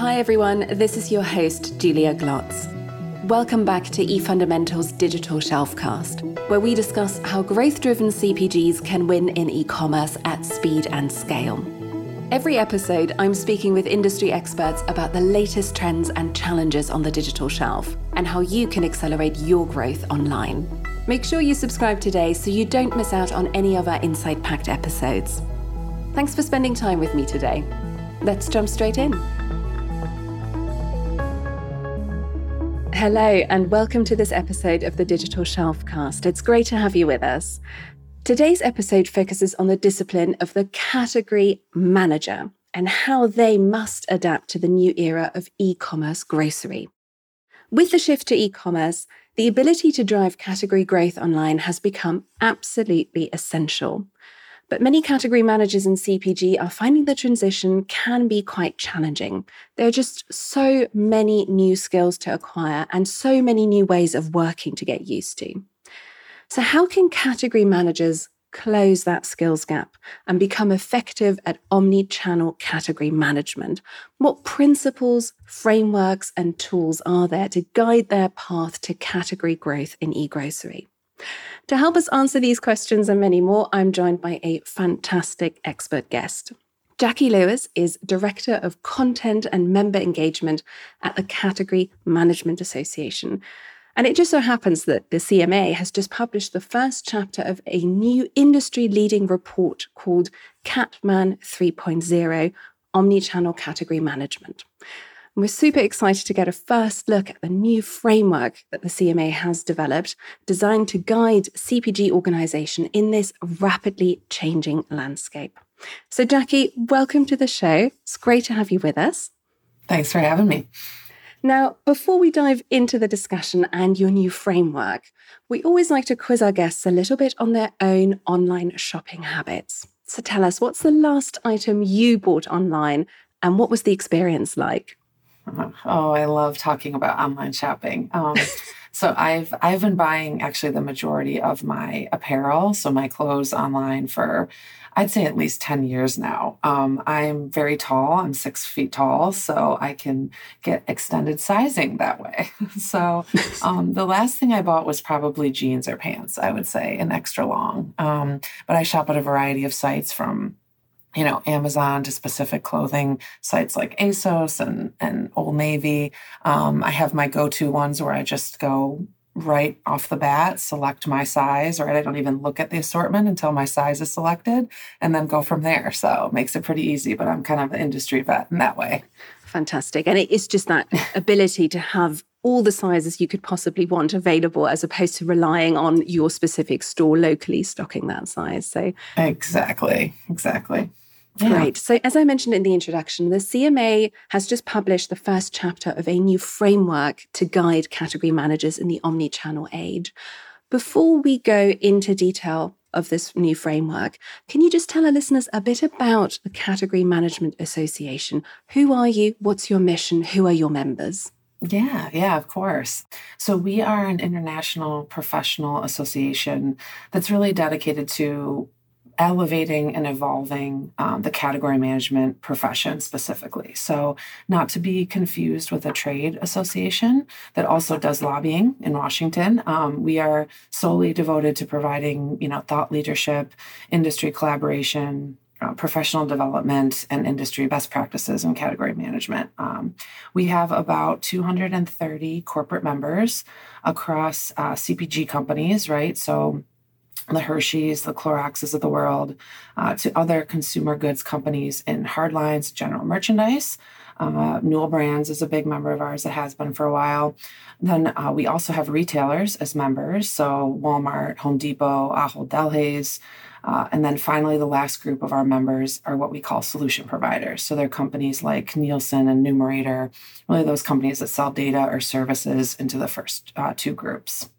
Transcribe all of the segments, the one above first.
Hi, everyone. This is your host, Julia Glotz. Welcome back to eFundamental's Digital Shelfcast, where we discuss how growth driven CPGs can win in e commerce at speed and scale. Every episode, I'm speaking with industry experts about the latest trends and challenges on the digital shelf and how you can accelerate your growth online. Make sure you subscribe today so you don't miss out on any of our insight packed episodes. Thanks for spending time with me today. Let's jump straight in. Hello, and welcome to this episode of the Digital Shelfcast. It's great to have you with us. Today's episode focuses on the discipline of the category manager and how they must adapt to the new era of e commerce grocery. With the shift to e commerce, the ability to drive category growth online has become absolutely essential. But many category managers in CPG are finding the transition can be quite challenging. There are just so many new skills to acquire and so many new ways of working to get used to. So, how can category managers close that skills gap and become effective at omni channel category management? What principles, frameworks, and tools are there to guide their path to category growth in e grocery? To help us answer these questions and many more, I'm joined by a fantastic expert guest. Jackie Lewis is Director of Content and Member Engagement at the Category Management Association. And it just so happens that the CMA has just published the first chapter of a new industry leading report called Catman 3.0 Omnichannel Category Management. And we're super excited to get a first look at the new framework that the CMA has developed, designed to guide CPG organisation in this rapidly changing landscape. So, Jackie, welcome to the show. It's great to have you with us. Thanks for having me. Now, before we dive into the discussion and your new framework, we always like to quiz our guests a little bit on their own online shopping habits. So tell us, what's the last item you bought online and what was the experience like? Oh, I love talking about online shopping. Um, so I've I've been buying actually the majority of my apparel, so my clothes online for I'd say at least 10 years now. Um, I'm very tall, I'm six feet tall, so I can get extended sizing that way. so um, the last thing I bought was probably jeans or pants, I would say, an extra long. Um, but I shop at a variety of sites from you know, Amazon to specific clothing sites like ASOS and, and Old Navy. Um, I have my go to ones where I just go right off the bat, select my size, right? I don't even look at the assortment until my size is selected and then go from there. So it makes it pretty easy, but I'm kind of an industry vet in that way. Fantastic. And it is just that ability to have all the sizes you could possibly want available as opposed to relying on your specific store locally stocking that size. So Exactly. Exactly. Yeah. Great. So, as I mentioned in the introduction, the CMA has just published the first chapter of a new framework to guide category managers in the omni channel age. Before we go into detail of this new framework, can you just tell our listeners a bit about the Category Management Association? Who are you? What's your mission? Who are your members? Yeah, yeah, of course. So, we are an international professional association that's really dedicated to elevating and evolving um, the category management profession specifically. So, not to be confused with a trade association that also does lobbying in Washington. Um, we are solely devoted to providing, you know, thought leadership, industry collaboration, uh, professional development and industry best practices in category management. Um, we have about 230 corporate members across uh, CPG companies, right? So the Hershey's, the Cloroxes of the world, uh, to other consumer goods companies in hardlines, general merchandise. Uh, Newell Brands is a big member of ours that has been for a while. Then uh, we also have retailers as members, so Walmart, Home Depot, Ahold Delhaize. Uh, and then finally, the last group of our members are what we call solution providers. So they're companies like Nielsen and Numerator, really those companies that sell data or services into the first uh, two groups.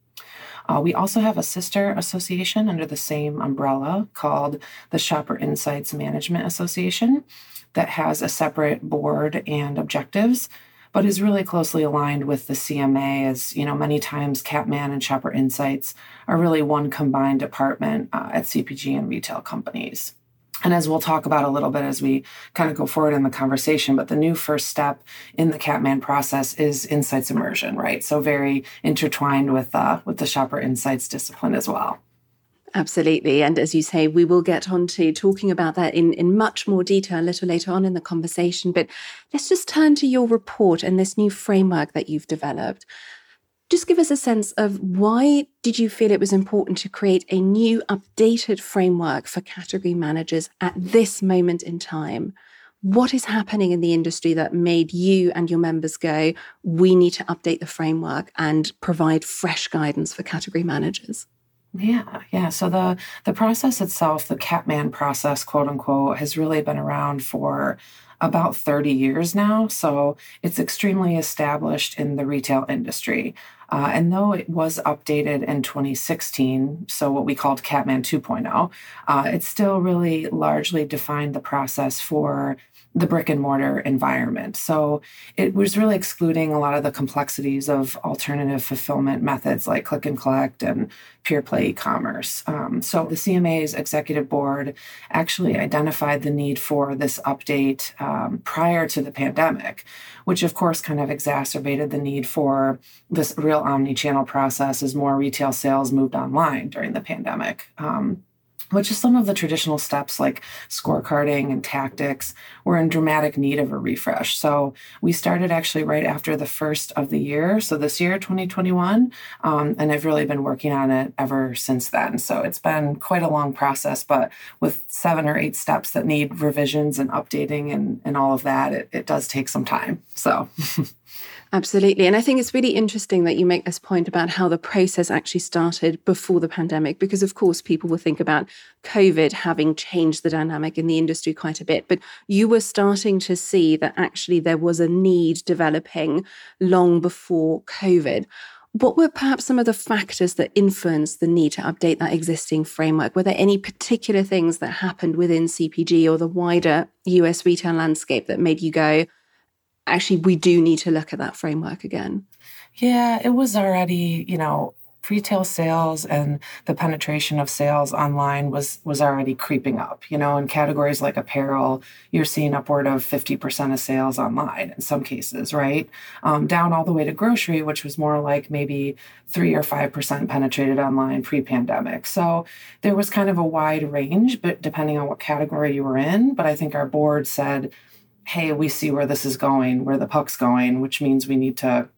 Uh, we also have a sister association under the same umbrella called the Shopper Insights Management Association that has a separate board and objectives but is really closely aligned with the CMA as you know many times Catman and Shopper Insights are really one combined department uh, at CPG and retail companies. And as we'll talk about a little bit as we kind of go forward in the conversation, but the new first step in the Catman process is insights immersion, right? So very intertwined with uh, with the shopper insights discipline as well. Absolutely. And as you say, we will get on to talking about that in, in much more detail a little later on in the conversation. But let's just turn to your report and this new framework that you've developed. Just give us a sense of why did you feel it was important to create a new updated framework for category managers at this moment in time? What is happening in the industry that made you and your members go, we need to update the framework and provide fresh guidance for category managers? Yeah, yeah. So the the process itself, the Catman process, quote unquote, has really been around for about 30 years now. So it's extremely established in the retail industry. Uh, and though it was updated in 2016, so what we called Catman 2.0, uh, it still really largely defined the process for the brick and mortar environment. So it was really excluding a lot of the complexities of alternative fulfillment methods like click and collect and pure play e-commerce. Um, so the CMA's executive board actually identified the need for this update um, prior to the pandemic, which of course kind of exacerbated the need for this real omni-channel process as more retail sales moved online during the pandemic. Um, which is some of the traditional steps like scorecarding and tactics were in dramatic need of a refresh. So we started actually right after the first of the year. So this year, 2021. Um, and I've really been working on it ever since then. So it's been quite a long process, but with seven or eight steps that need revisions and updating and, and all of that, it, it does take some time. So Absolutely. And I think it's really interesting that you make this point about how the process actually started before the pandemic, because of course people will think about COVID having changed the dynamic in the industry quite a bit. But you were starting to see that actually there was a need developing long before COVID. What were perhaps some of the factors that influenced the need to update that existing framework? Were there any particular things that happened within CPG or the wider US retail landscape that made you go, actually we do need to look at that framework again. Yeah, it was already, you know, retail sales and the penetration of sales online was was already creeping up you know in categories like apparel you're seeing upward of 50% of sales online in some cases right um, down all the way to grocery which was more like maybe 3 or 5% penetrated online pre-pandemic so there was kind of a wide range but depending on what category you were in but i think our board said hey, we see where this is going, where the puck's going, which means we need to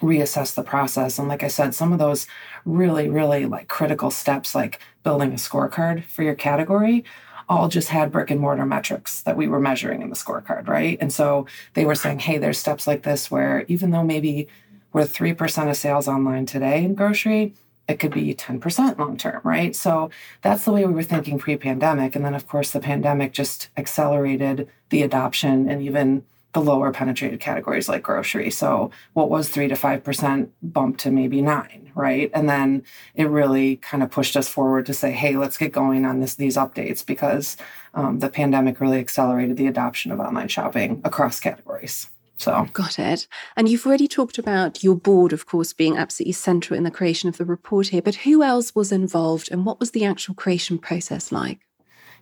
reassess the process. And like I said, some of those really, really like critical steps, like building a scorecard for your category, all just had brick and mortar metrics that we were measuring in the scorecard, right? And so they were saying, hey, there's steps like this where even though maybe we're 3% of sales online today in grocery, it could be 10% long term, right? So that's the way we were thinking pre pandemic. And then, of course, the pandemic just accelerated the adoption and even the lower penetrated categories like grocery. So what was 3 to 5% bumped to maybe 9, right? And then it really kind of pushed us forward to say, hey, let's get going on this these updates because um, the pandemic really accelerated the adoption of online shopping across categories. So, got it. And you've already talked about your board, of course, being absolutely central in the creation of the report here. But who else was involved, and what was the actual creation process like?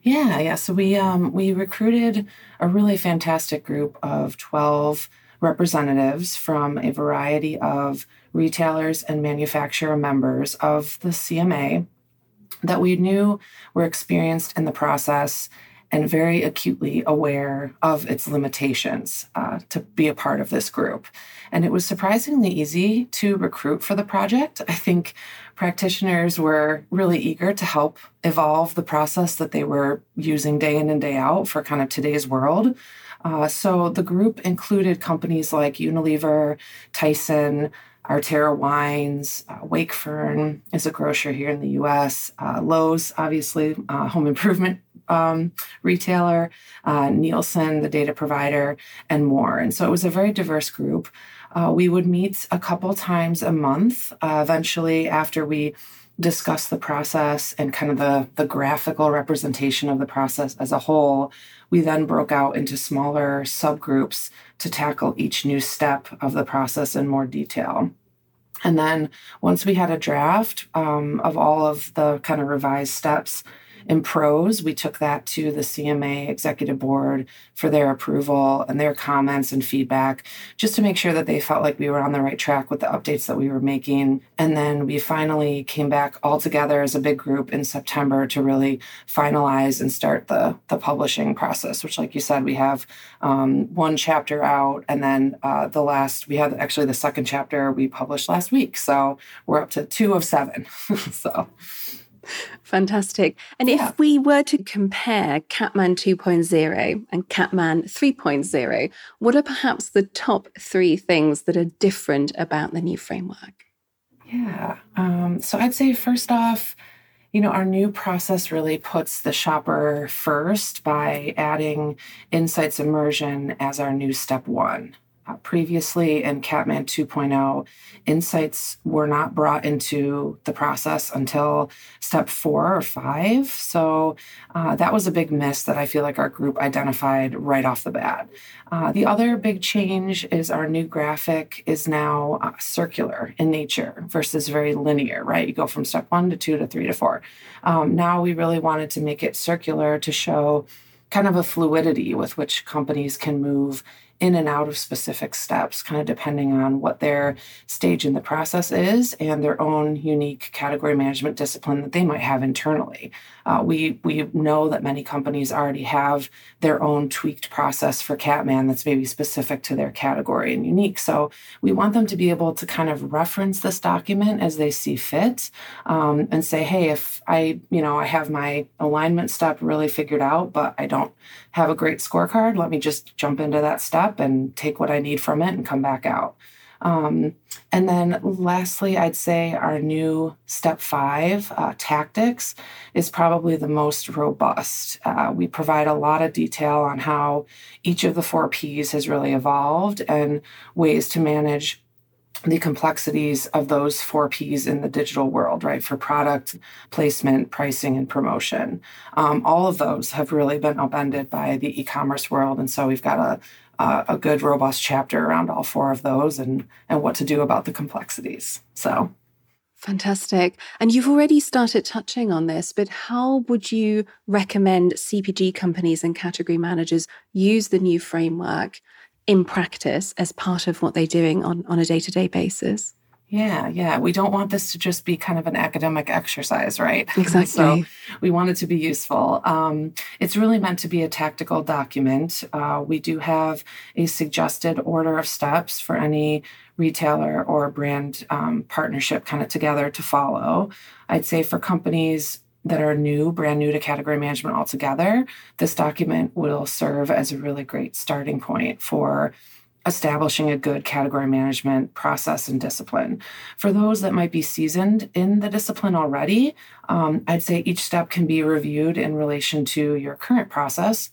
Yeah, yeah. So we um, we recruited a really fantastic group of twelve representatives from a variety of retailers and manufacturer members of the CMA that we knew were experienced in the process and very acutely aware of its limitations uh, to be a part of this group. And it was surprisingly easy to recruit for the project. I think practitioners were really eager to help evolve the process that they were using day in and day out for kind of today's world. Uh, so the group included companies like Unilever, Tyson, Arterra Wines, uh, Wakefern is a grocer here in the US, uh, Lowe's, obviously, uh, home improvement um, retailer, uh, Nielsen, the data provider, and more. And so it was a very diverse group. Uh, we would meet a couple times a month. Uh, eventually, after we discussed the process and kind of the, the graphical representation of the process as a whole, we then broke out into smaller subgroups to tackle each new step of the process in more detail. And then once we had a draft um, of all of the kind of revised steps, in prose. We took that to the CMA executive board for their approval and their comments and feedback, just to make sure that they felt like we were on the right track with the updates that we were making. And then we finally came back all together as a big group in September to really finalize and start the, the publishing process, which, like you said, we have um, one chapter out. And then uh, the last, we had actually the second chapter we published last week. So we're up to two of seven. so. Fantastic. And yeah. if we were to compare Catman 2.0 and Catman 3.0, what are perhaps the top three things that are different about the new framework? Yeah. Um, so I'd say first off, you know, our new process really puts the shopper first by adding insights immersion as our new step one. Previously in Catman 2.0, insights were not brought into the process until step four or five. So uh, that was a big miss that I feel like our group identified right off the bat. Uh, the other big change is our new graphic is now uh, circular in nature versus very linear, right? You go from step one to two to three to four. Um, now we really wanted to make it circular to show kind of a fluidity with which companies can move in and out of specific steps, kind of depending on what their stage in the process is and their own unique category management discipline that they might have internally. Uh, we we know that many companies already have their own tweaked process for Catman that's maybe specific to their category and unique. So we want them to be able to kind of reference this document as they see fit um, and say, hey, if I you know I have my alignment step really figured out, but I don't have a great scorecard, let me just jump into that step and take what I need from it and come back out. Um, and then lastly, I'd say our new step five uh, tactics is probably the most robust. Uh, we provide a lot of detail on how each of the four P's has really evolved and ways to manage the complexities of those four P's in the digital world, right? For product placement, pricing, and promotion. Um, all of those have really been upended by the e commerce world. And so we've got a a good robust chapter around all four of those and and what to do about the complexities so fantastic and you've already started touching on this but how would you recommend cpg companies and category managers use the new framework in practice as part of what they're doing on, on a day-to-day basis yeah, yeah. We don't want this to just be kind of an academic exercise, right? Exactly. so we want it to be useful. Um, it's really meant to be a tactical document. Uh, we do have a suggested order of steps for any retailer or brand um, partnership kind of together to follow. I'd say for companies that are new, brand new to category management altogether, this document will serve as a really great starting point for establishing a good category management process and discipline. For those that might be seasoned in the discipline already, um, I'd say each step can be reviewed in relation to your current process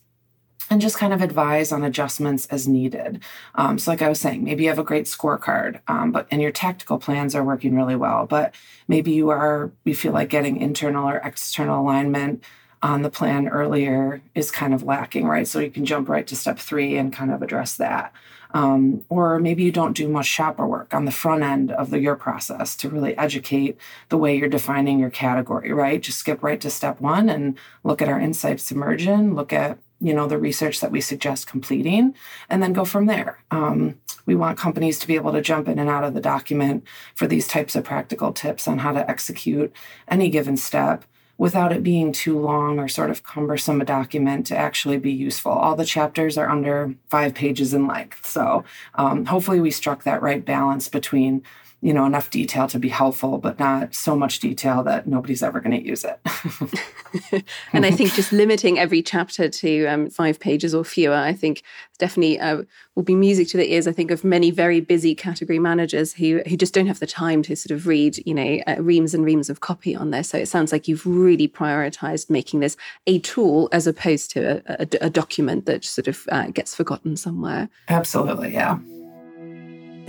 and just kind of advise on adjustments as needed. Um, so, like I was saying, maybe you have a great scorecard, um, but and your tactical plans are working really well. But maybe you are you feel like getting internal or external alignment on the plan earlier is kind of lacking, right? So you can jump right to step three and kind of address that. Um, or maybe you don't do much shopper work on the front end of the, your process to really educate the way you're defining your category, right? Just skip right to step one and look at our insights immersion, look at you know the research that we suggest completing and then go from there um, we want companies to be able to jump in and out of the document for these types of practical tips on how to execute any given step without it being too long or sort of cumbersome a document to actually be useful. All the chapters are under five pages in length. So um, hopefully we struck that right balance between you know enough detail to be helpful but not so much detail that nobody's ever going to use it. And i think just limiting every chapter to um, five pages or fewer i think definitely uh, will be music to the ears. I think of many very busy category managers who who just don't have the time to sort of read you know uh, reams and reams of copy on this so it sounds like you've really prioritized making this a tool as opposed to a, a, a document that sort of uh, gets forgotten somewhere. Absolutely yeah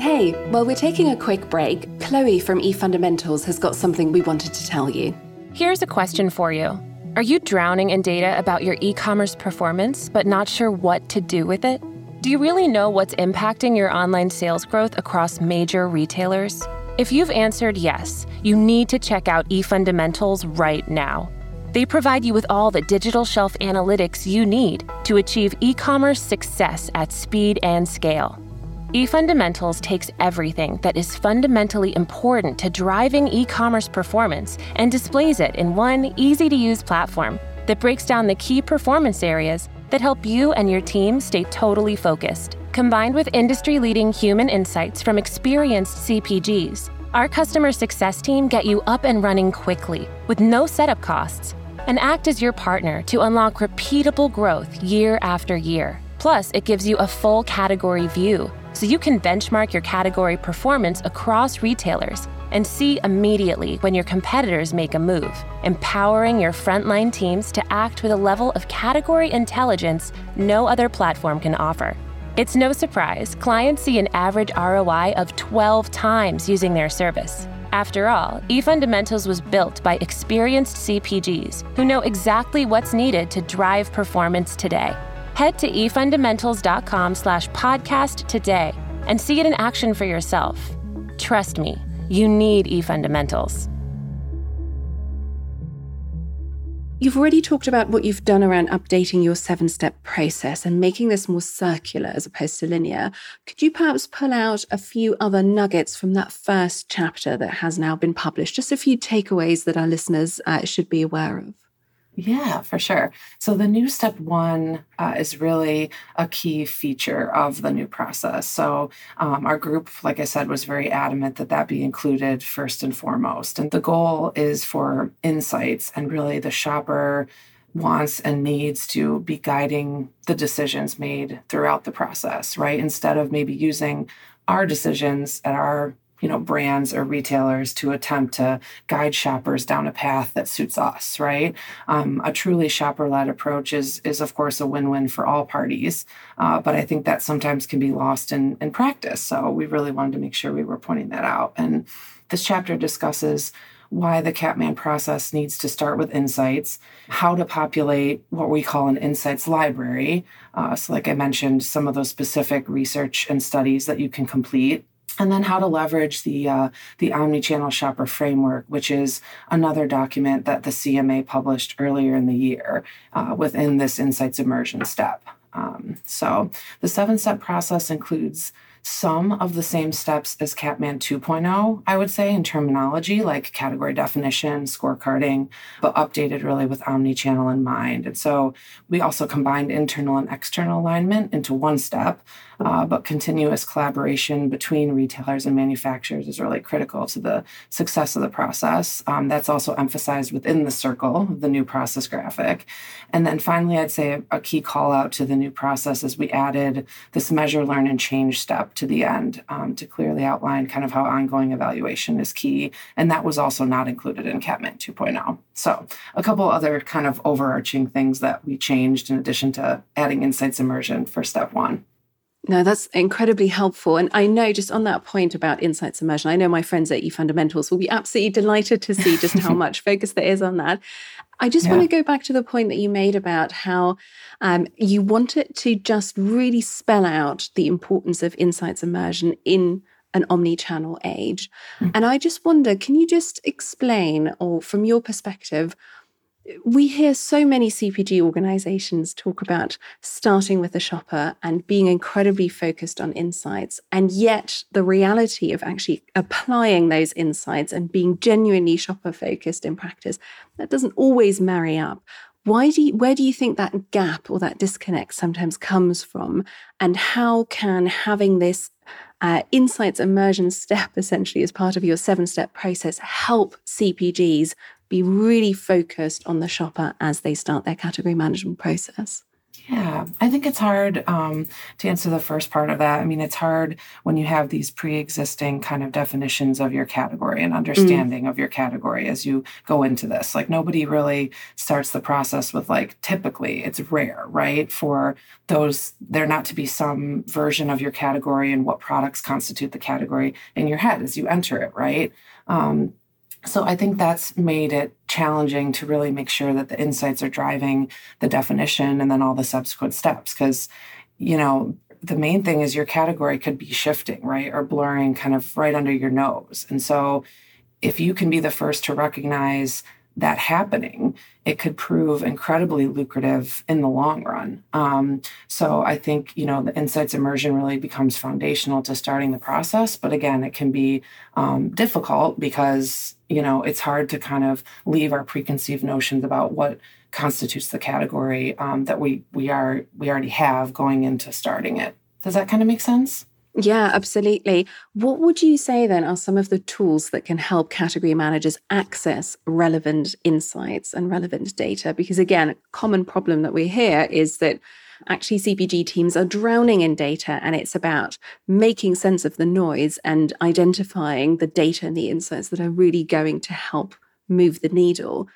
Hey, while we're taking a quick break, Chloe from eFundamentals has got something we wanted to tell you. Here's a question for you Are you drowning in data about your e commerce performance, but not sure what to do with it? Do you really know what's impacting your online sales growth across major retailers? If you've answered yes, you need to check out eFundamentals right now. They provide you with all the digital shelf analytics you need to achieve e commerce success at speed and scale. eFundamentals takes everything that is fundamentally important to driving e commerce performance and displays it in one easy to use platform that breaks down the key performance areas that help you and your team stay totally focused. Combined with industry leading human insights from experienced CPGs, our customer success team get you up and running quickly with no setup costs and act as your partner to unlock repeatable growth year after year. Plus, it gives you a full category view so you can benchmark your category performance across retailers and see immediately when your competitors make a move, empowering your frontline teams to act with a level of category intelligence no other platform can offer. It's no surprise clients see an average ROI of 12 times using their service. After all, eFundamentals was built by experienced CPGs who know exactly what's needed to drive performance today. Head to efundamentals.com slash podcast today and see it in action for yourself. Trust me, you need eFundamentals. You've already talked about what you've done around updating your seven step process and making this more circular as opposed to linear. Could you perhaps pull out a few other nuggets from that first chapter that has now been published? Just a few takeaways that our listeners uh, should be aware of. Yeah, for sure. So the new step one uh, is really a key feature of the new process. So um, our group, like I said, was very adamant that that be included first and foremost. And the goal is for insights and really the shopper wants and needs to be guiding the decisions made throughout the process, right? Instead of maybe using our decisions at our you know brands or retailers to attempt to guide shoppers down a path that suits us right? Um, a truly shopper-led approach is is of course a win-win for all parties uh, but i think that sometimes can be lost in in practice. So we really wanted to make sure we were pointing that out. And this chapter discusses why the Catman process needs to start with insights, how to populate what we call an insights library. Uh, so, like I mentioned, some of those specific research and studies that you can complete and then how to leverage the uh, the omnichannel shopper framework, which is another document that the CMA published earlier in the year uh, within this insights immersion step. Um, so the seven step process includes some of the same steps as Catman 2.0, I would say, in terminology like category definition, scorecarding, but updated really with omni-channel in mind. And so we also combined internal and external alignment into one step, uh, but continuous collaboration between retailers and manufacturers is really critical to the success of the process. Um, that's also emphasized within the circle, of the new process graphic. And then finally, I'd say a key call out to the new process is we added this measure, learn, and change step to the end um, to clearly outline kind of how ongoing evaluation is key. And that was also not included in Catman 2.0. So, a couple other kind of overarching things that we changed in addition to adding insights immersion for step one. No, that's incredibly helpful. And I know just on that point about insights immersion, I know my friends at eFundamentals will be absolutely delighted to see just how much focus there is on that. I just yeah. want to go back to the point that you made about how um, you want it to just really spell out the importance of insights immersion in an omni-channel age. Mm-hmm. And I just wonder, can you just explain, or from your perspective, we hear so many CPG organizations talk about starting with the shopper and being incredibly focused on insights. And yet, the reality of actually applying those insights and being genuinely shopper focused in practice, that doesn't always marry up. Why do you, where do you think that gap or that disconnect sometimes comes from? And how can having this uh, insights immersion step essentially as part of your seven step process help CPGs be really focused on the shopper as they start their category management process? Yeah, I think it's hard um, to answer the first part of that. I mean, it's hard when you have these pre existing kind of definitions of your category and understanding mm. of your category as you go into this. Like, nobody really starts the process with, like, typically it's rare, right? For those, there not to be some version of your category and what products constitute the category in your head as you enter it, right? Um, so I think that's made it challenging to really make sure that the insights are driving the definition and then all the subsequent steps. Because, you know, the main thing is your category could be shifting, right? Or blurring kind of right under your nose. And so if you can be the first to recognize that happening, it could prove incredibly lucrative in the long run. Um, so I think you know the insights immersion really becomes foundational to starting the process. But again, it can be um, difficult because you know it's hard to kind of leave our preconceived notions about what constitutes the category um, that we we are we already have going into starting it. Does that kind of make sense? Yeah, absolutely. What would you say then are some of the tools that can help category managers access relevant insights and relevant data? Because again, a common problem that we hear is that actually CPG teams are drowning in data and it's about making sense of the noise and identifying the data and the insights that are really going to help move the needle.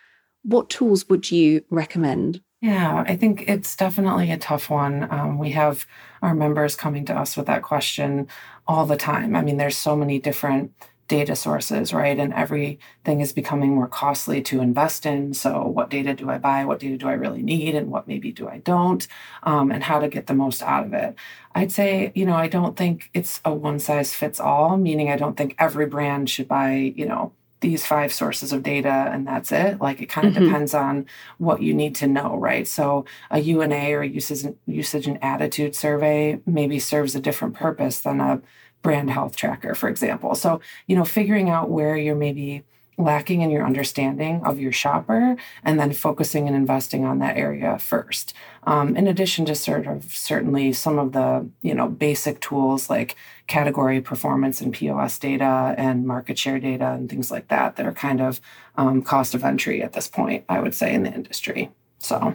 What tools would you recommend? Yeah, I think it's definitely a tough one. Um, we have our members coming to us with that question all the time. I mean, there's so many different data sources, right? And everything is becoming more costly to invest in. So, what data do I buy? What data do I really need? And what maybe do I don't? Um, and how to get the most out of it. I'd say, you know, I don't think it's a one size fits all, meaning I don't think every brand should buy, you know, these five sources of data and that's it. Like it kind of mm-hmm. depends on what you need to know, right? So a U&A or a usage, usage and attitude survey maybe serves a different purpose than a brand health tracker, for example. So, you know, figuring out where you're maybe lacking in your understanding of your shopper and then focusing and investing on that area first um, in addition to sort of certainly some of the you know basic tools like category performance and pos data and market share data and things like that that are kind of um, cost of entry at this point i would say in the industry so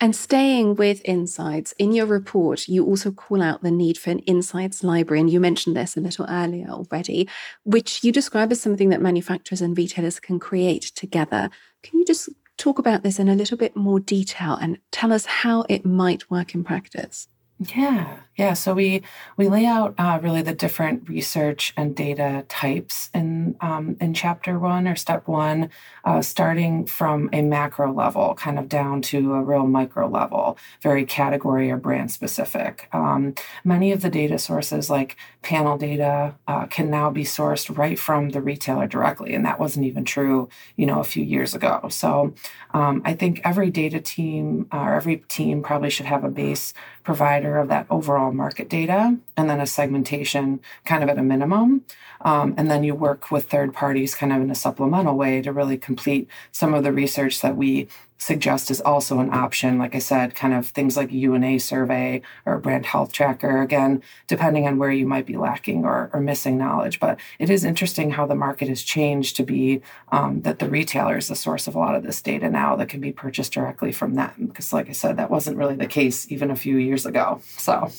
and staying with insights, in your report, you also call out the need for an insights library. And you mentioned this a little earlier already, which you describe as something that manufacturers and retailers can create together. Can you just talk about this in a little bit more detail and tell us how it might work in practice? Yeah, yeah. So we we lay out uh, really the different research and data types in um, in chapter one or step one, uh, starting from a macro level, kind of down to a real micro level, very category or brand specific. Um, many of the data sources, like panel data, uh, can now be sourced right from the retailer directly, and that wasn't even true, you know, a few years ago. So um, I think every data team uh, or every team probably should have a base provider of that overall market data and then a segmentation kind of at a minimum. Um, and then you work with third parties kind of in a supplemental way to really complete some of the research that we suggest is also an option. Like I said, kind of things like a U&A survey or brand health tracker, again, depending on where you might be lacking or, or missing knowledge. But it is interesting how the market has changed to be um, that the retailer is the source of a lot of this data now that can be purchased directly from them. Because, like I said, that wasn't really the case even a few years ago. So,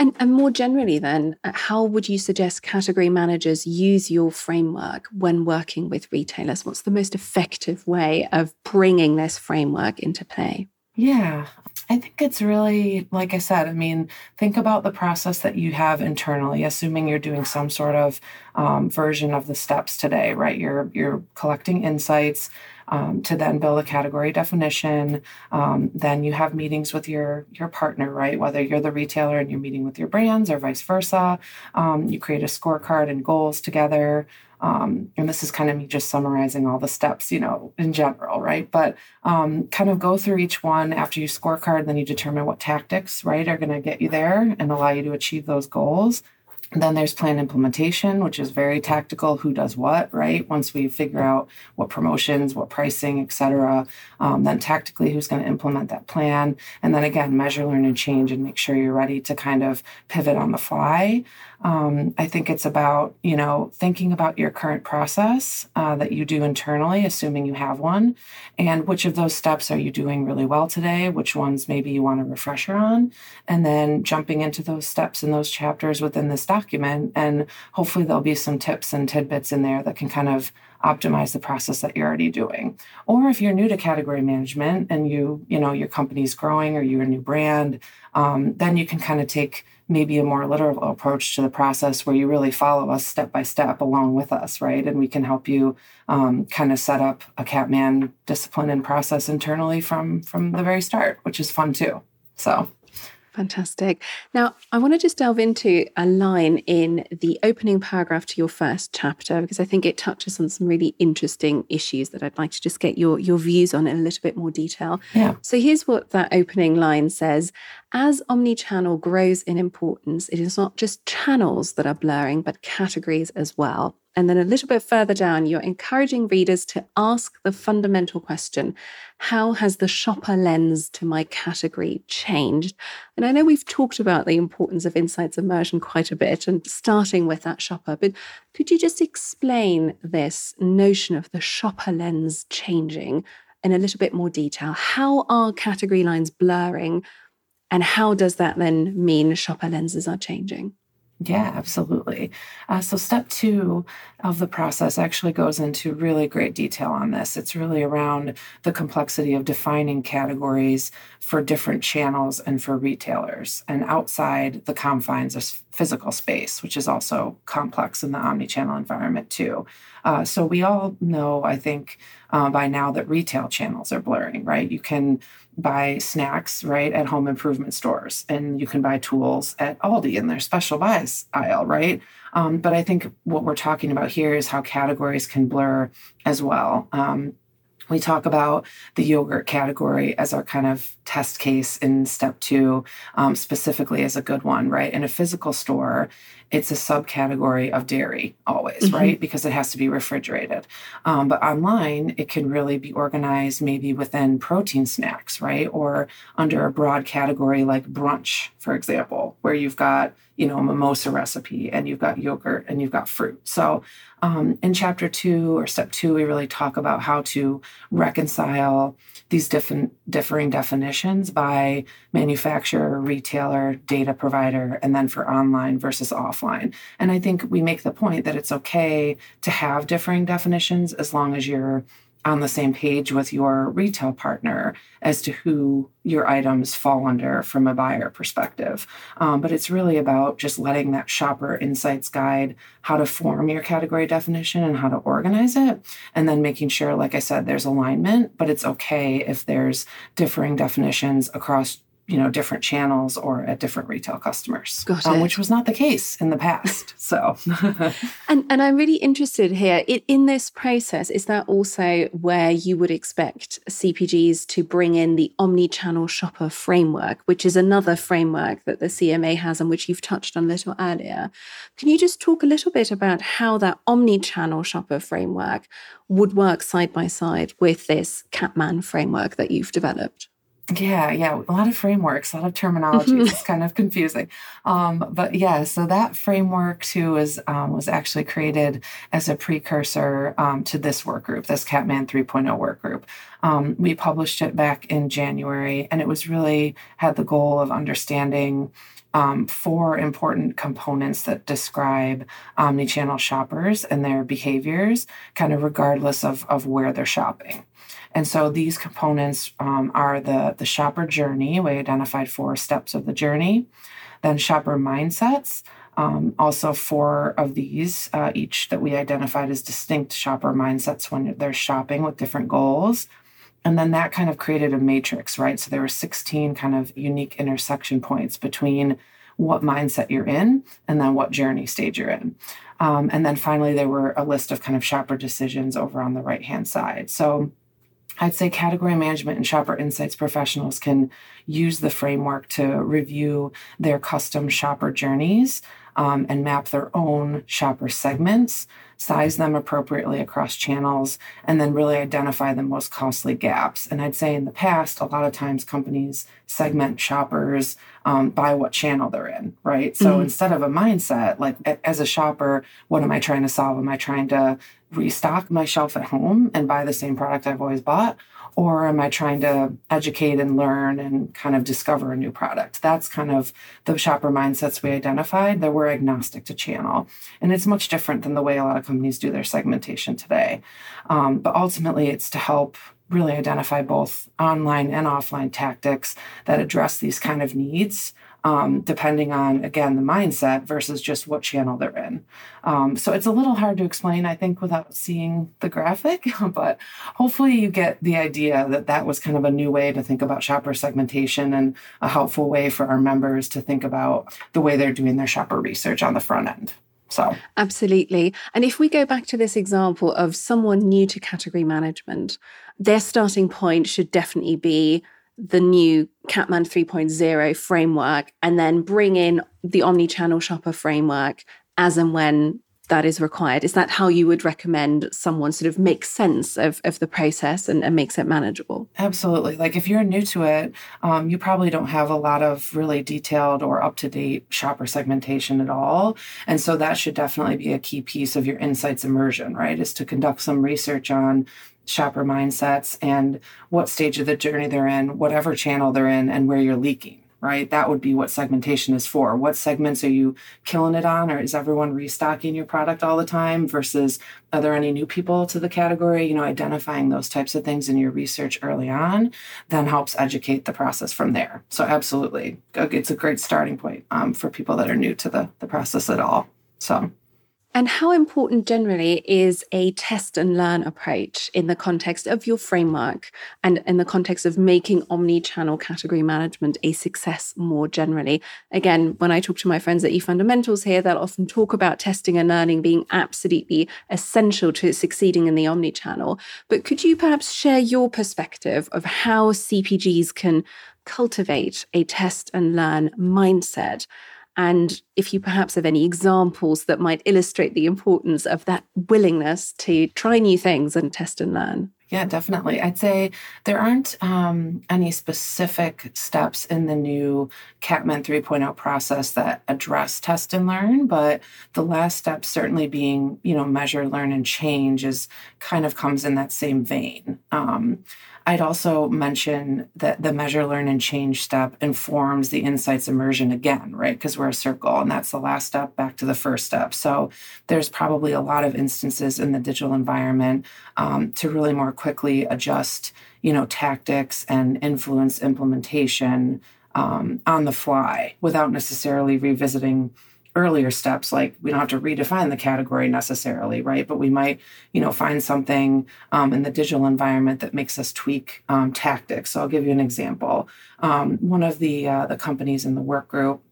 and, and more generally, then, uh, how would you suggest category managers use your framework when working with retailers? What's the most effective way of bringing this framework into play? Yeah, I think it's really, like I said, I mean, think about the process that you have internally, assuming you're doing some sort of um, version of the steps today, right? You're, you're collecting insights, um, to then build a category definition. Um, then you have meetings with your your partner, right? Whether you're the retailer and you're meeting with your brands or vice versa. Um, you create a scorecard and goals together. Um, and this is kind of me just summarizing all the steps, you know, in general, right? But um, kind of go through each one after you scorecard, then you determine what tactics, right, are going to get you there and allow you to achieve those goals. Then there's plan implementation, which is very tactical. Who does what, right? Once we figure out what promotions, what pricing, et cetera, um, then tactically who's going to implement that plan. And then again, measure, learn, and change and make sure you're ready to kind of pivot on the fly. Um, I think it's about, you know, thinking about your current process uh, that you do internally, assuming you have one, and which of those steps are you doing really well today, which ones maybe you want a refresher on, and then jumping into those steps and those chapters within this document. And hopefully there'll be some tips and tidbits in there that can kind of optimize the process that you're already doing. Or if you're new to category management and you, you know, your company's growing or you're a new brand, um, then you can kind of take maybe a more literal approach to the process where you really follow us step by step along with us, right? And we can help you um, kind of set up a Catman discipline and process internally from from the very start, which is fun too. So Fantastic. Now, I want to just delve into a line in the opening paragraph to your first chapter because I think it touches on some really interesting issues that I'd like to just get your, your views on in a little bit more detail. Yeah. So here's what that opening line says As omnichannel grows in importance, it is not just channels that are blurring, but categories as well. And then a little bit further down, you're encouraging readers to ask the fundamental question How has the shopper lens to my category changed? And I know we've talked about the importance of insights immersion quite a bit and starting with that shopper, but could you just explain this notion of the shopper lens changing in a little bit more detail? How are category lines blurring? And how does that then mean shopper lenses are changing? Yeah, absolutely. Uh, so, step two of the process actually goes into really great detail on this. It's really around the complexity of defining categories for different channels and for retailers and outside the confines of physical space, which is also complex in the omni-channel environment, too. Uh, so, we all know, I think, uh, by now that retail channels are blurring, right? You can buy snacks right at home improvement stores and you can buy tools at aldi in their special buys aisle right? Um, but i think what we're talking about here is how categories can blur as well. Um, we talk about the yogurt category as our kind of test case in step two, um, specifically as a good one, right? In a physical store, it's a subcategory of dairy always, mm-hmm. right? Because it has to be refrigerated. Um, but online, it can really be organized maybe within protein snacks, right? Or under a broad category like brunch, for example, where you've got, you know, a mimosa recipe and you've got yogurt and you've got fruit. So um, in chapter two or step two, we really talk about how to reconcile these different differing definitions by manufacturer, retailer, data provider, and then for online versus offline. And I think we make the point that it's okay to have differing definitions as long as you're on the same page with your retail partner as to who your items fall under from a buyer perspective. Um, but it's really about just letting that shopper insights guide how to form your category definition and how to organize it. And then making sure, like I said, there's alignment, but it's okay if there's differing definitions across you know different channels or at different retail customers um, which was not the case in the past so. And and i'm really interested here in, in this process is that also where you would expect cpgs to bring in the omni-channel shopper framework which is another framework that the cma has and which you've touched on a little earlier? Can you just talk a little bit about how that omni-channel shopper framework would work side by side with this catman framework that you've developed yeah, yeah, a lot of frameworks, a lot of terminology. Mm-hmm. It's kind of confusing, um, but yeah. So that framework too was um, was actually created as a precursor um, to this work group, this Catman 3.0 work group. Um, we published it back in January, and it was really had the goal of understanding um, four important components that describe omni-channel shoppers and their behaviors, kind of regardless of of where they're shopping. And so these components um, are the, the shopper journey. We identified four steps of the journey. Then shopper mindsets. Um, also, four of these, uh, each that we identified as distinct shopper mindsets when they're shopping with different goals. And then that kind of created a matrix, right? So there were 16 kind of unique intersection points between what mindset you're in and then what journey stage you're in. Um, and then finally, there were a list of kind of shopper decisions over on the right hand side. So I'd say category management and shopper insights professionals can use the framework to review their custom shopper journeys um, and map their own shopper segments, size them appropriately across channels, and then really identify the most costly gaps. And I'd say in the past, a lot of times companies segment shoppers um, by what channel they're in, right? So mm-hmm. instead of a mindset, like as a shopper, what am I trying to solve? Am I trying to restock my shelf at home and buy the same product I've always bought? Or am I trying to educate and learn and kind of discover a new product? That's kind of the shopper mindsets we identified that we're agnostic to channel. And it's much different than the way a lot of companies do their segmentation today. Um, but ultimately, it's to help really identify both online and offline tactics that address these kind of needs um, depending on again the mindset versus just what channel they're in. Um, so it's a little hard to explain i think without seeing the graphic but hopefully you get the idea that that was kind of a new way to think about shopper segmentation and a helpful way for our members to think about the way they're doing their shopper research on the front end. So, absolutely. And if we go back to this example of someone new to category management, their starting point should definitely be the new Catman 3.0 framework and then bring in the omni-channel shopper framework as and when that is required. Is that how you would recommend someone sort of make sense of, of the process and, and makes it manageable? Absolutely. Like if you're new to it, um, you probably don't have a lot of really detailed or up to date shopper segmentation at all. And so that should definitely be a key piece of your insights immersion, right? Is to conduct some research on shopper mindsets and what stage of the journey they're in, whatever channel they're in, and where you're leaking, right? That would be what segmentation is for. What segments are you killing it on? Or is everyone restocking your product all the time versus are there any new people to the category? You know, identifying those types of things in your research early on then helps educate the process from there. So, absolutely, it's a great starting point um, for people that are new to the, the process at all. So, and how important generally is a test and learn approach in the context of your framework and in the context of making omni channel category management a success more generally? Again, when I talk to my friends at eFundamentals here, they'll often talk about testing and learning being absolutely essential to succeeding in the omni channel. But could you perhaps share your perspective of how CPGs can cultivate a test and learn mindset? And if you perhaps have any examples that might illustrate the importance of that willingness to try new things and test and learn. Yeah, definitely. I'd say there aren't um, any specific steps in the new Catman 3.0 process that address test and learn, but the last step certainly being, you know, measure, learn, and change is kind of comes in that same vein. Um, I'd also mention that the measure, learn, and change step informs the insights immersion again, right? Because we're a circle and that's the last step back to the first step. So there's probably a lot of instances in the digital environment um, to really more quickly adjust, you know, tactics and influence implementation um, on the fly without necessarily revisiting earlier steps like we don't have to redefine the category necessarily right? But we might you know find something um, in the digital environment that makes us tweak um, tactics. So i'll give you an example. Um, one of the uh, the companies in the work group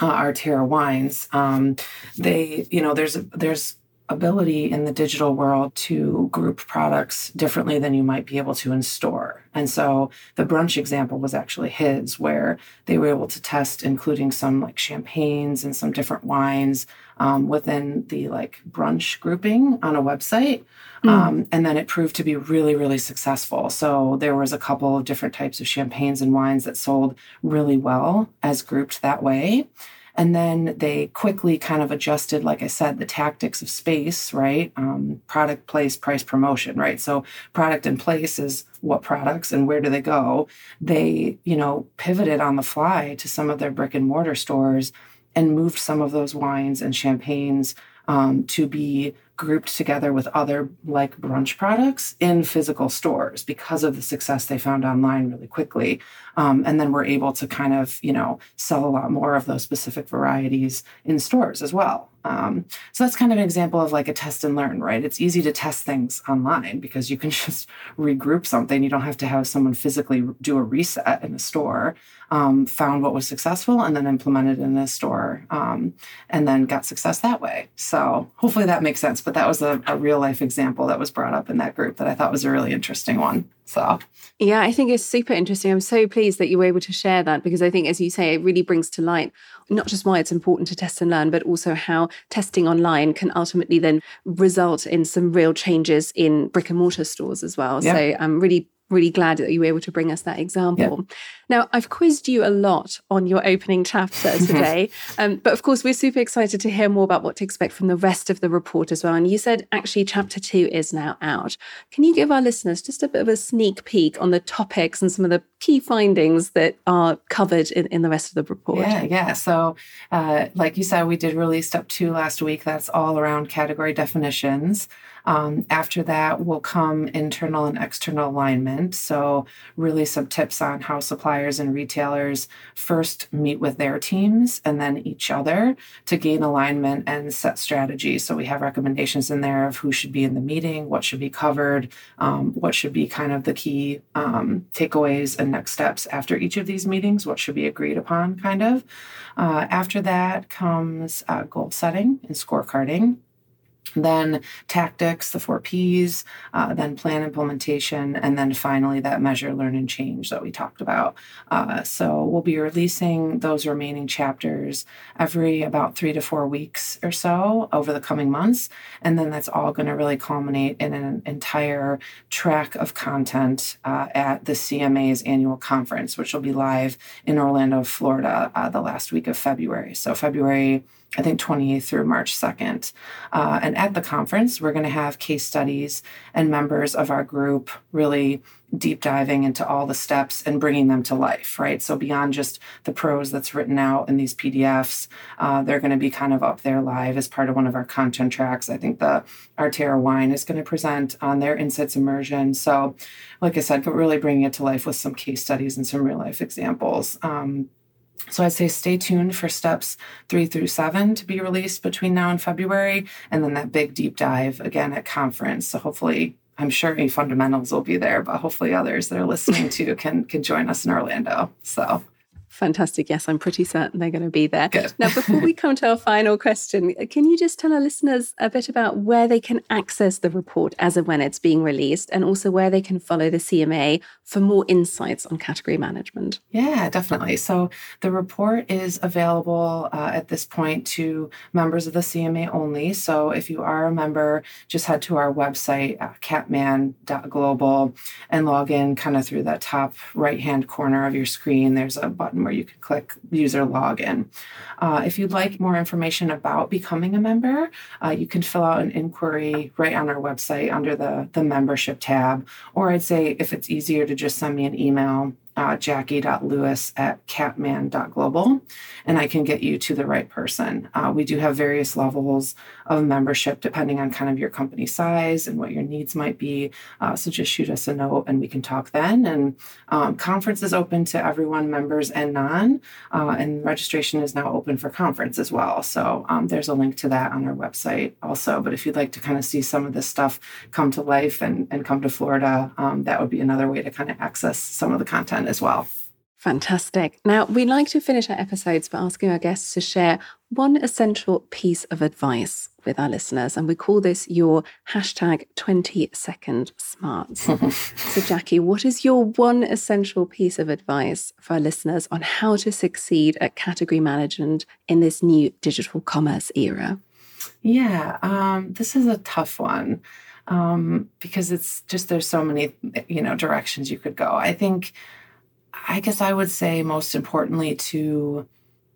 uh, Arterra Wines, um, they, you know, there's there's ability in the digital world to group products differently than you might be able to in store. And so the brunch example was actually his, where they were able to test, including some like champagnes and some different wines um, within the like brunch grouping on a website. Mm. Um, and then it proved to be really, really successful. So there was a couple of different types of champagnes and wines that sold really well as grouped that way. And then they quickly kind of adjusted, like I said, the tactics of space, right? Um, product, place, price, promotion, right? So product and place is what products and where do they go. They, you know, pivoted on the fly to some of their brick and mortar stores and moved some of those wines and champagnes um, to be grouped together with other like brunch products in physical stores because of the success they found online really quickly. Um, and then we're able to kind of, you know, sell a lot more of those specific varieties in stores as well. Um, so that's kind of an example of like a test and learn, right? It's easy to test things online because you can just regroup something. You don't have to have someone physically do a reset in a store. Um, found what was successful and then implemented in a store um, and then got success that way. So hopefully that makes sense. But that was a, a real life example that was brought up in that group that I thought was a really interesting one. So, yeah, I think it's super interesting. I'm so pleased that you were able to share that because I think, as you say, it really brings to light not just why it's important to test and learn, but also how testing online can ultimately then result in some real changes in brick and mortar stores as well. Yeah. So I'm really really glad that you were able to bring us that example. Yeah. Now, I've quizzed you a lot on your opening chapter today, um, but of course, we're super excited to hear more about what to expect from the rest of the report as well. And you said actually chapter two is now out. Can you give our listeners just a bit of a sneak peek on the topics and some of the key findings that are covered in, in the rest of the report? Yeah, yeah. So, uh, like you said, we did release step two last week. That's all around category definitions. Um, after that will come internal and external alignment. So, really, some tips on how suppliers and retailers first meet with their teams and then each other to gain alignment and set strategy. So, we have recommendations in there of who should be in the meeting, what should be covered, um, what should be kind of the key um, takeaways and next steps after each of these meetings, what should be agreed upon, kind of. Uh, after that comes uh, goal setting and scorecarding then tactics, the four P's, uh, then plan implementation, and then finally that measure, learn, and change that we talked about. Uh, so we'll be releasing those remaining chapters every about three to four weeks or so over the coming months. And then that's all going to really culminate in an entire track of content uh, at the CMA's annual conference, which will be live in Orlando, Florida, uh, the last week of February. So February I think 28th through March 2nd. Uh, and at the conference, we're going to have case studies and members of our group really deep diving into all the steps and bringing them to life, right? So beyond just the prose that's written out in these PDFs, uh, they're going to be kind of up there live as part of one of our content tracks. I think the Arterra Wine is going to present on their Insights Immersion. So, like I said, really bringing it to life with some case studies and some real life examples. Um, so I'd say stay tuned for steps three through seven to be released between now and February, and then that big deep dive again at conference. So hopefully, I'm sure fundamentals will be there, but hopefully others that are listening to can can join us in Orlando. So Fantastic. Yes, I'm pretty certain they're going to be there. Good. Now, before we come to our final question, can you just tell our listeners a bit about where they can access the report as of when it's being released, and also where they can follow the CMA for more insights on category management? Yeah, definitely. So the report is available uh, at this point to members of the CMA only. So if you are a member, just head to our website, uh, catman.global, and log in kind of through that top right hand corner of your screen. There's a button where you can click user login. Uh, if you'd like more information about becoming a member, uh, you can fill out an inquiry right on our website under the, the membership tab. Or I'd say if it's easier to just send me an email, uh, jackie.lewis at catman.global, and I can get you to the right person. Uh, we do have various levels of membership depending on kind of your company size and what your needs might be. Uh, so just shoot us a note and we can talk then. And um, conference is open to everyone, members and non, uh, and registration is now open for conference as well. So um, there's a link to that on our website also. But if you'd like to kind of see some of this stuff come to life and, and come to Florida, um, that would be another way to kind of access some of the content as well. Fantastic. Now, we like to finish our episodes by asking our guests to share one essential piece of advice with our listeners. And we call this your hashtag 20 second smarts. so, Jackie, what is your one essential piece of advice for our listeners on how to succeed at category management in this new digital commerce era? Yeah, um, this is a tough one um, because it's just there's so many you know directions you could go. I think I guess I would say most importantly to,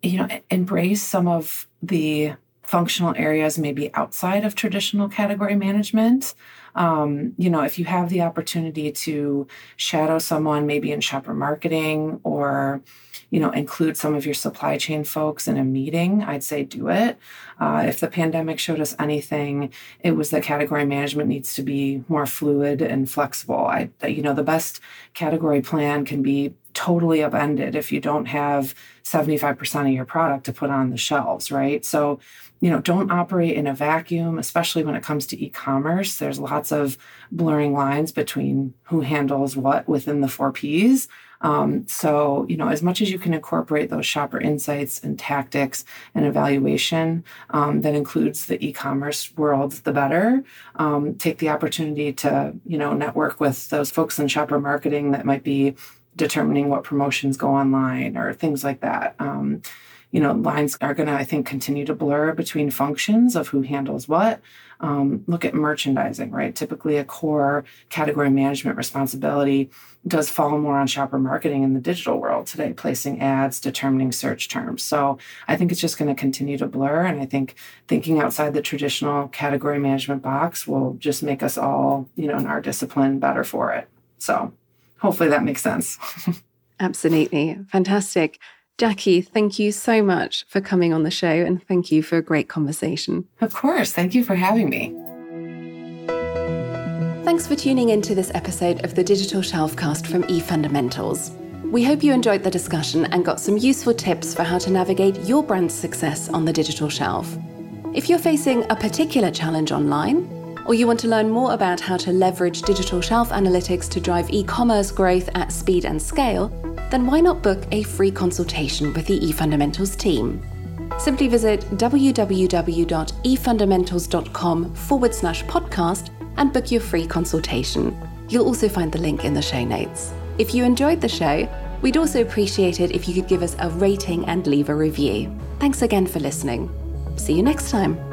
you know, embrace some of the functional areas maybe outside of traditional category management. Um, you know, if you have the opportunity to shadow someone maybe in shopper marketing or, you know, include some of your supply chain folks in a meeting, I'd say do it. Uh, if the pandemic showed us anything, it was that category management needs to be more fluid and flexible. I, you know, the best category plan can be totally upended if you don't have 75% of your product to put on the shelves, right? So, you know, don't operate in a vacuum, especially when it comes to e commerce. There's lots of blurring lines between who handles what within the four Ps. Um, so, you know, as much as you can incorporate those shopper insights and tactics and evaluation um, that includes the e commerce world, the better. Um, take the opportunity to, you know, network with those folks in shopper marketing that might be determining what promotions go online or things like that. You know, lines are going to, I think, continue to blur between functions of who handles what. Um, look at merchandising, right? Typically, a core category management responsibility does fall more on shopper marketing in the digital world today, placing ads, determining search terms. So I think it's just going to continue to blur. And I think thinking outside the traditional category management box will just make us all, you know, in our discipline better for it. So hopefully that makes sense. Absolutely. Fantastic. Jackie, thank you so much for coming on the show and thank you for a great conversation. Of course. Thank you for having me. Thanks for tuning in to this episode of the Digital Shelfcast from eFundamentals. We hope you enjoyed the discussion and got some useful tips for how to navigate your brand's success on the digital shelf. If you're facing a particular challenge online, or you want to learn more about how to leverage digital shelf analytics to drive e commerce growth at speed and scale, then why not book a free consultation with the eFundamentals team? Simply visit www.efundamentals.com forward slash podcast and book your free consultation. You'll also find the link in the show notes. If you enjoyed the show, we'd also appreciate it if you could give us a rating and leave a review. Thanks again for listening. See you next time.